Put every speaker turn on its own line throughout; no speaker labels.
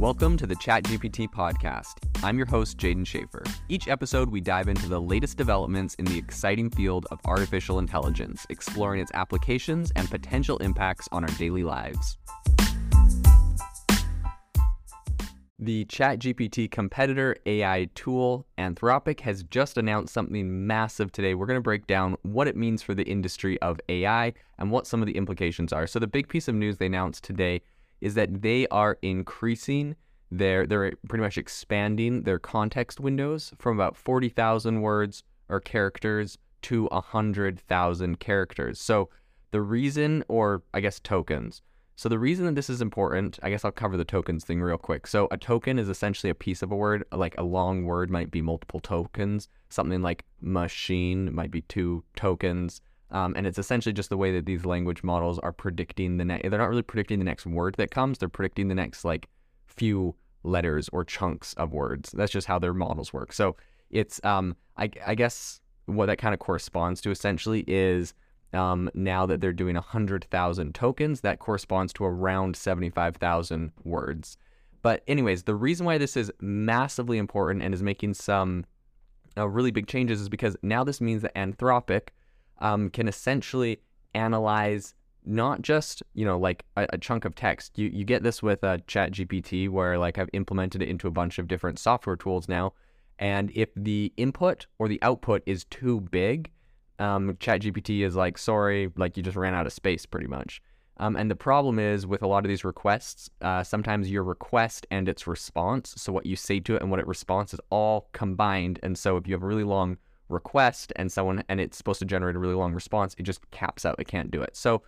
Welcome to the ChatGPT podcast. I'm your host, Jaeden Schafer. Each episode, we dive into the latest developments in the exciting field of artificial intelligence, exploring its applications and potential impacts on our daily lives. The ChatGPT competitor AI tool, Anthropic, has just announced something massive today. We're going to break down what it means for the industry of AI and what some of the implications are. So, the big piece of news they announced today is that they are increasing their, they're pretty much expanding their context windows from about 40,000 words or characters to 100,000 characters. So, the reason, or I guess tokens, so the reason that this is important, I guess I'll cover the tokens thing real quick. So a token is essentially a piece of a word, like a long word might be multiple tokens. Something like machine might be two tokens. Um, and it's essentially just the way that these language models are predicting the next. They're not really predicting the next word that comes. They're predicting the next like few letters or chunks of words. That's just how their models work. So it's um, I, I guess what that kind of corresponds to essentially is um, now that they're doing 100,000 tokens, that corresponds to around 75,000 words. But, anyways, the reason why this is massively important and is making some uh, really big changes is because now this means that Anthropic um, can essentially analyze not just you know like a, a, chunk of text. You you get this with uh, ChatGPT where like I've implemented it into a bunch of different software tools now, and if the input or the output is too big, um, ChatGPT is like, sorry, like you just ran out of space pretty much. Um, and the problem is with a lot of these requests, uh, sometimes your request and its response, so what you say to it and what it responds, is all combined. And so if you have a really long request and someone and it's supposed to generate a really long response, it just caps out. It can't do it. So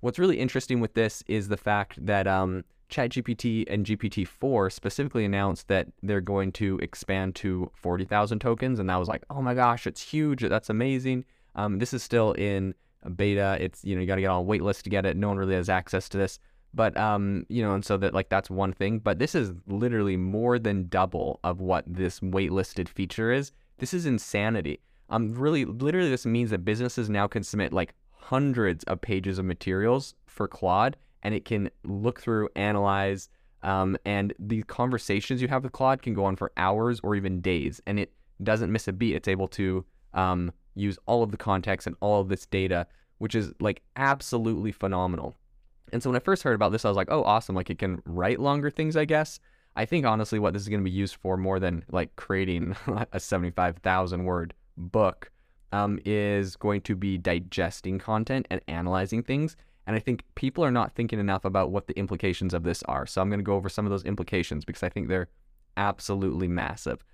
what's really interesting with this is the fact that um, ChatGPT and GPT-4 specifically announced that they're going to expand to 40,000 tokens, and that was like, oh my gosh, it's huge. That's amazing. Um, this is still in beta. It's you know you got to get on a wait list to get it. No one really has access to this, but um, you know, and so that like that's one thing. But this is literally more than double of what this waitlisted feature is. This is insanity. Um, really, literally, this means that businesses now can submit like hundreds of pages of materials for Claude, and it can look through, analyze, um, and the conversations you have with Claude can go on for hours or even days, and it doesn't miss a beat. It's able to um, use all of the context and all of this data, which is like absolutely phenomenal. And so when I first heard about this, I was like, oh, awesome. Like it can write longer things, I guess. I think honestly, what this is going to be used for more than like creating a 75,000 word book um, is going to be digesting content and analyzing things. And I think people are not thinking enough about what the implications of this are. So I'm going to go over some of those implications because I think they're absolutely massive.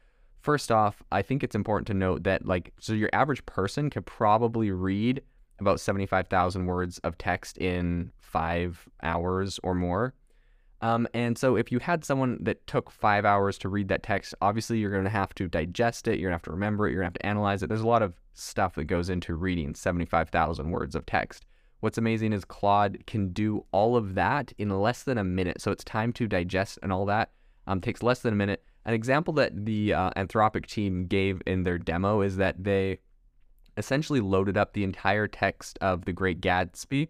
First off, I think it's important to note that like so your average person could probably read about 75,000 words of text in 5 hours or more. Um, and so if you had someone that took 5 hours to read that text, obviously you're going to have to digest it, you're going to have to remember it, you're going to have to analyze it. There's a lot of stuff that goes into reading 75,000 words of text. What's amazing is Claude can do all of that in less than a minute. So it's time to digest and all that um, takes less than a minute an example that the uh, Anthropic team gave in their demo is that they essentially loaded up the entire text of The Great Gatsby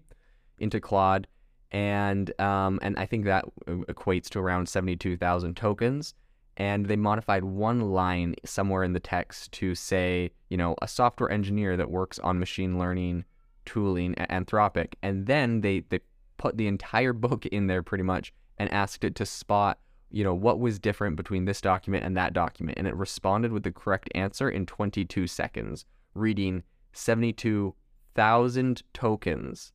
into Claude, and um, and I think that equates to around seventy-two thousand tokens. And they modified one line somewhere in the text to say, you know, a software engineer that works on machine learning tooling at Anthropic, and then they they put the entire book in there pretty much and asked it to spot you know, what was different between this document and that document? And it responded with the correct answer in 22 seconds, reading 72,000 tokens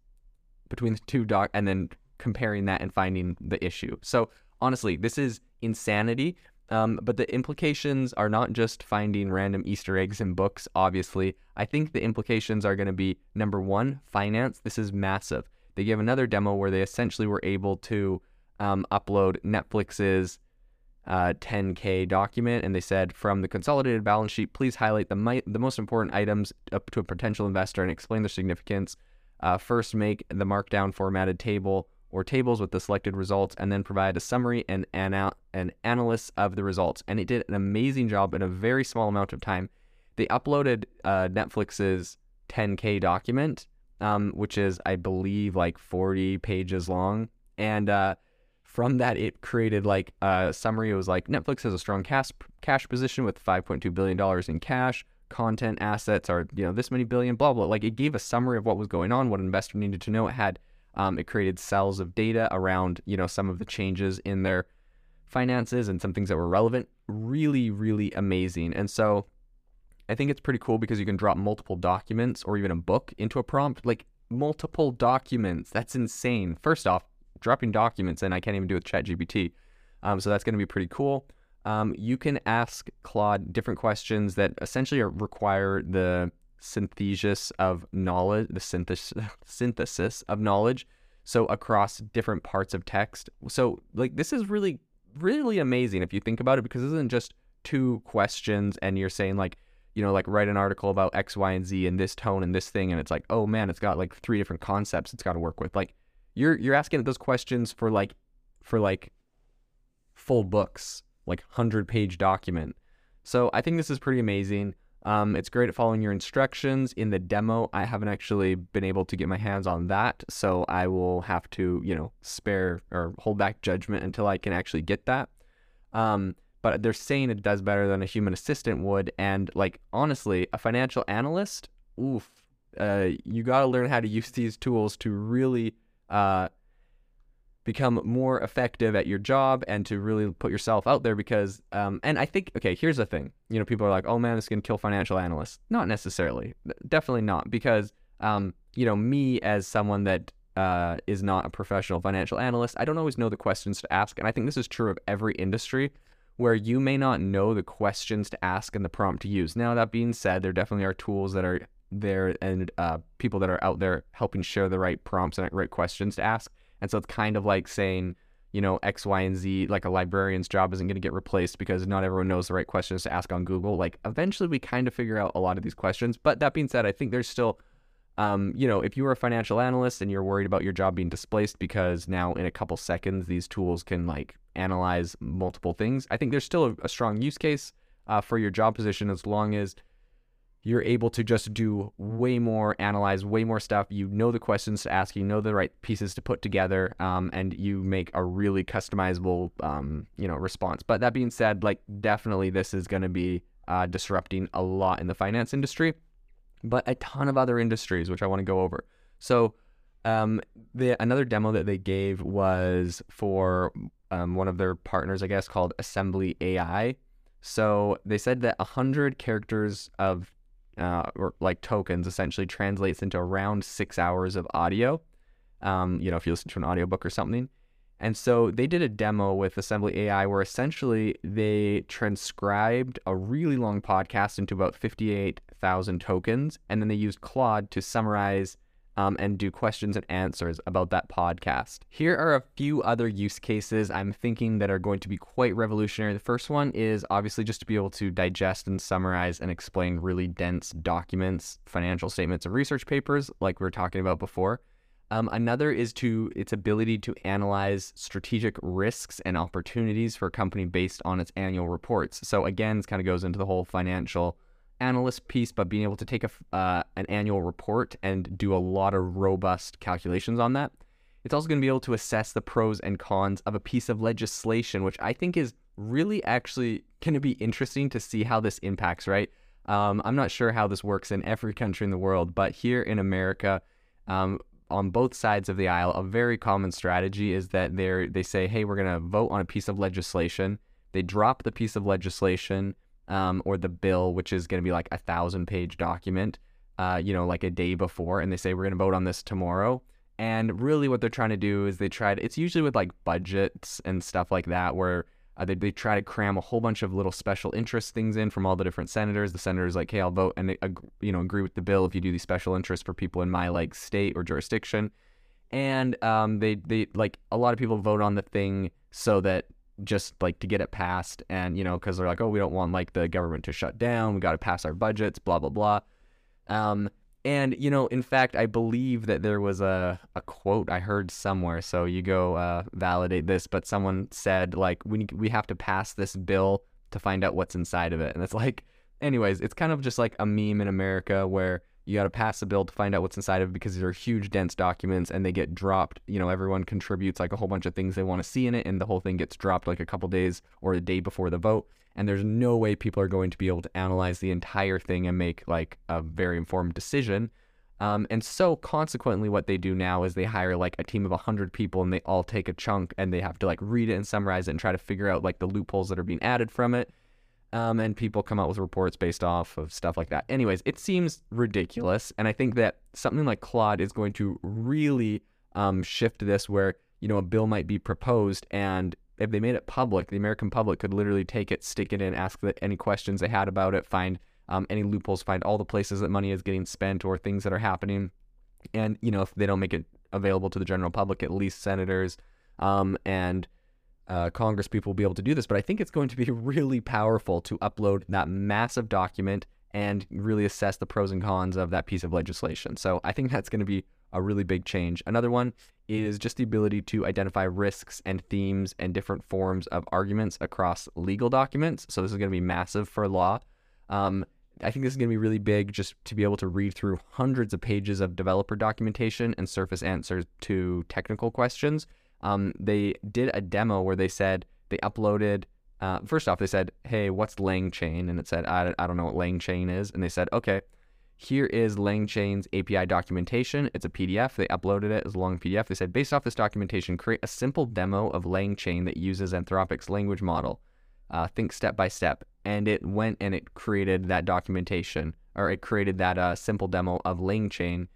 between the two doc and then comparing that and finding the issue. So honestly, this is insanity. Um, but the implications are not just finding random Easter eggs in books, obviously. I think the implications are going to be number one, finance. This is massive. They gave another demo where they essentially were able to um, upload Netflix's uh, 10K document, and they said from the consolidated balance sheet, please highlight the mi- the most important items up to a potential investor and explain their significance. Uh, first, make the markdown formatted table or tables with the selected results, and then provide a summary and an analysis of the results. And it did an amazing job in a very small amount of time. They uploaded uh, Netflix's 10K document, um, which is, I believe, like 40 pages long, and uh, from that, it created like a summary. It was like Netflix has a strong cash cash position with 5.2 billion dollars in cash. Content assets are you know this many billion. Blah blah. Like it gave a summary of what was going on, what an investor needed to know. It had um, it created cells of data around you know some of the changes in their finances and some things that were relevant. Really, really amazing. And so I think it's pretty cool because you can drop multiple documents or even a book into a prompt. Like multiple documents. That's insane. First off, dropping documents and I can't even do it with ChatGPT. Um, so that's going to be pretty cool. Um, you can ask Claude different questions that essentially require the synthesis of knowledge, the synthesis synthesis of knowledge. So across different parts of text. So like this is really really amazing if you think about it because this isn't just two questions and you're saying like you know like write an article about x y and z and this tone and this thing and it's like oh man it's got like three different concepts it's got to work with like you're you're asking those questions for like for like full books like 100 page document so i think this is pretty amazing um, it's great at following your instructions in the demo. I haven't actually been able to get my hands on that, so I will have to, you know, spare or hold back judgment until I can actually get that. Um, but they're saying it does better than a human assistant would, and like honestly, a financial analyst, oof, uh, you got to learn how to use these tools to really uh, become more effective at your job and to really put yourself out there because um, and i think okay here's the thing. You know people are like oh man this is going to kill financial analysts. Not necessarily. Definitely not because um, you know me as someone that uh, is not a professional financial analyst i don't always know the questions to ask and i think this is true of every industry where you may not know the questions to ask and the prompt to use. Now that being said there definitely are tools that are there and uh, people that are out there helping share the right prompts and right questions to ask and so it's kind of like saying, you know, X, Y, and Z, like a librarian's job isn't going to get replaced because not everyone knows the right questions to ask on Google. Like eventually we kind of figure out a lot of these questions. But that being said, I think there's still, um, you know, if you are a financial analyst and you're worried about your job being displaced because now in a couple seconds these tools can like analyze multiple things, I think there's still a, a strong use case uh, for your job position as long as you're able to just do way more, analyze way more stuff. You know the questions to ask, you know the right pieces to put together, um, and you make a really customizable, um, you know, response. But that being said, like definitely this is going to be uh, disrupting a lot in the finance industry, but a ton of other industries, which I want to go over. So, um, the another demo that they gave was for um, one of their partners, I guess, called AssemblyAI. So they said that 100 characters of uh, or like tokens essentially translates into around six hours of audio. Um, you know, if you listen to an audiobook or something. And so they did a demo with AssemblyAI where essentially they transcribed a really long podcast into about 58,000 tokens. And then they used Claude to summarize um, and do questions and answers about that podcast. Here are a few other use cases I'm thinking that are going to be quite revolutionary. The first one is obviously just to be able to digest and summarize and explain really dense documents, financial statements, and research papers, like we were talking about before. Um, another is to its ability to analyze strategic risks and opportunities for a company based on its annual reports. So again, this kind of goes into the whole financial analyst piece, but being able to take a, uh, an annual report and do a lot of robust calculations on that. It's also going to be able to assess the pros and cons of a piece of legislation, which I think is really actually going to be interesting to see how this impacts, right? Um, I'm not sure how this works in every country in the world, but here in America, um, on both sides of the aisle, a very common strategy is that they they say, "Hey, we're going to vote on a piece of legislation." They drop the piece of legislation um, or the bill, which is going to be like a thousand page document, uh, you know, like a day before, and they say we're going to vote on this tomorrow. And really, what they're trying to do is they try to, it's usually with like budgets and stuff like that, where uh, they, they try to cram a whole bunch of little special interest things in from all the different senators. The senators like, hey, I'll vote and uh, you know agree with the bill if you do these special interests for people in my like state or jurisdiction. And um, they they like a lot of people vote on the thing so that just like to get it passed and you know because they're like oh we don't want like the government to shut down. We got to pass our budgets blah blah blah. Um and you know in fact i believe that there was a, a quote i heard somewhere so you go uh, validate this but someone said like we, we have to pass this bill to find out what's inside of it. And it's like anyways it's kind of just like a meme in america where You got to pass a bill to find out what's inside of it because these are huge, dense documents and they get dropped. You know, everyone contributes like a whole bunch of things they want to see in it, and the whole thing gets dropped like a couple days or a day before the vote. And there's no way people are going to be able to analyze the entire thing and make like a very informed decision. Um, and so, consequently, what they do now is they hire like a team of 100 people and they all take a chunk and they have to like read it and summarize it and try to figure out like the loopholes that are being added from it um, and people come out with reports based off of stuff like that. Anyways, it seems ridiculous, and I think that something like Claude is going to really um, shift this, where you know a bill might be proposed, and if they made it public, the American public could literally take it, stick it in, ask the, any questions they had about it, find um, any loopholes, find all the places that money is getting spent or things that are happening, and you know if they don't make it available to the general public, at least senators um, and uh, Congress people will be able to do this, but I think it's going to be really powerful to upload that massive document and really assess the pros and cons of that piece of legislation. So I think that's going to be a really big change. Another one is just the ability to identify risks and themes and different forms of arguments across legal documents. So this is going to be massive for law. Um, I think this is going to be really big just to be able to read through hundreds of pages of developer documentation and surface answers to technical questions um, they did a demo where they said they uploaded. Uh, first off, they said, "Hey, what's LangChain?" And it said, I, "I don't know what LangChain is." And they said, "Okay, here is LangChain's API documentation. It's a PDF. They uploaded it as a long PDF. They said, based off this documentation, create a simple demo of LangChain that uses Anthropic's language model. Uh, think step by step. And it went and it created that documentation, or it created that uh, simple demo of LangChain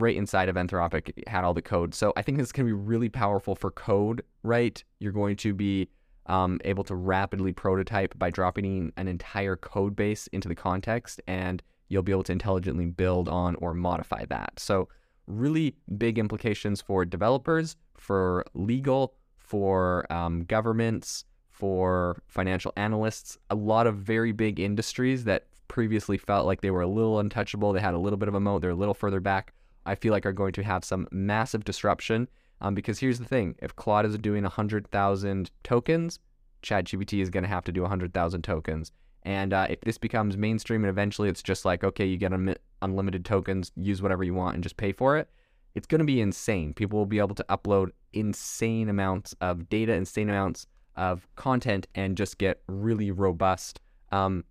right inside of Anthropic had all the code. So I think this can be really powerful for code, right? You're going to be um, able to rapidly prototype by dropping an entire code base into the context, and you'll be able to intelligently build on or modify that. So, really big implications for developers, for legal, for um, governments, for financial analysts, a lot of very big industries that previously felt like they were a little untouchable. They had a little bit of a moat, they're a little further back I feel like are going to have some massive disruption. Um, because here's the thing: if Claude is doing 100,000 tokens, ChatGPT is going to have to do 100,000 tokens. And uh, if this becomes mainstream and eventually it's just like, okay, you get un- unlimited tokens, use whatever you want, and just pay for it, it's going to be insane. People will be able to upload insane amounts of data, insane amounts of content, and just get really robust um,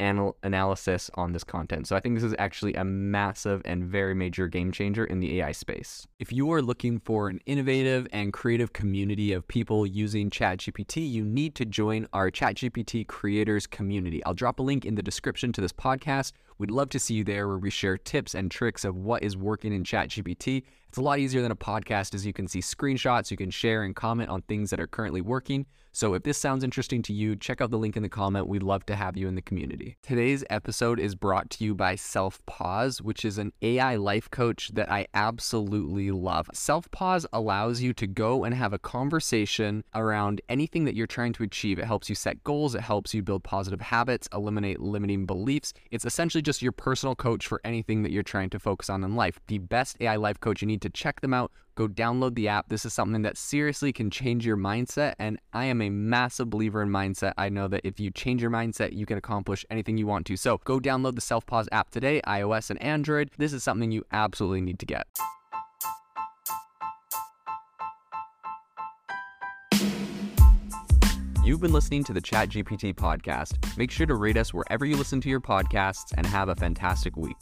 anal- analysis on this content. So I think this is actually a massive and very major game changer in the AI space. If you are looking for an innovative and creative community of people using ChatGPT, you need to join our ChatGPT creators community. I'll drop a link in the description to this podcast. We'd love to see you there where we share tips and tricks of what is working in ChatGPT. It's a lot easier than a podcast as you can see screenshots, you can share and comment on things that are currently working. So if this sounds interesting to you, check out the link in the comment. We'd love to have you in the community. Today's episode is brought to you by Selfpause, which is an AI life coach that I absolutely love. Selfpause allows you to go and have a conversation around anything that you're trying to achieve. It helps you set goals, it helps you build positive habits, eliminate limiting beliefs. It's essentially just your personal coach for anything that you're trying to focus on in life. The best AI life coach, you need to check them out go download the app. This is something that seriously can change your mindset. And I am a massive believer in mindset. I know that if you change your mindset, you can accomplish anything you want to. So go download the Selfpause app today, iOS and Android. This is something you absolutely need to get. You've been listening to the ChatGPT podcast. Make sure to rate us wherever you listen to your podcasts and have a fantastic week.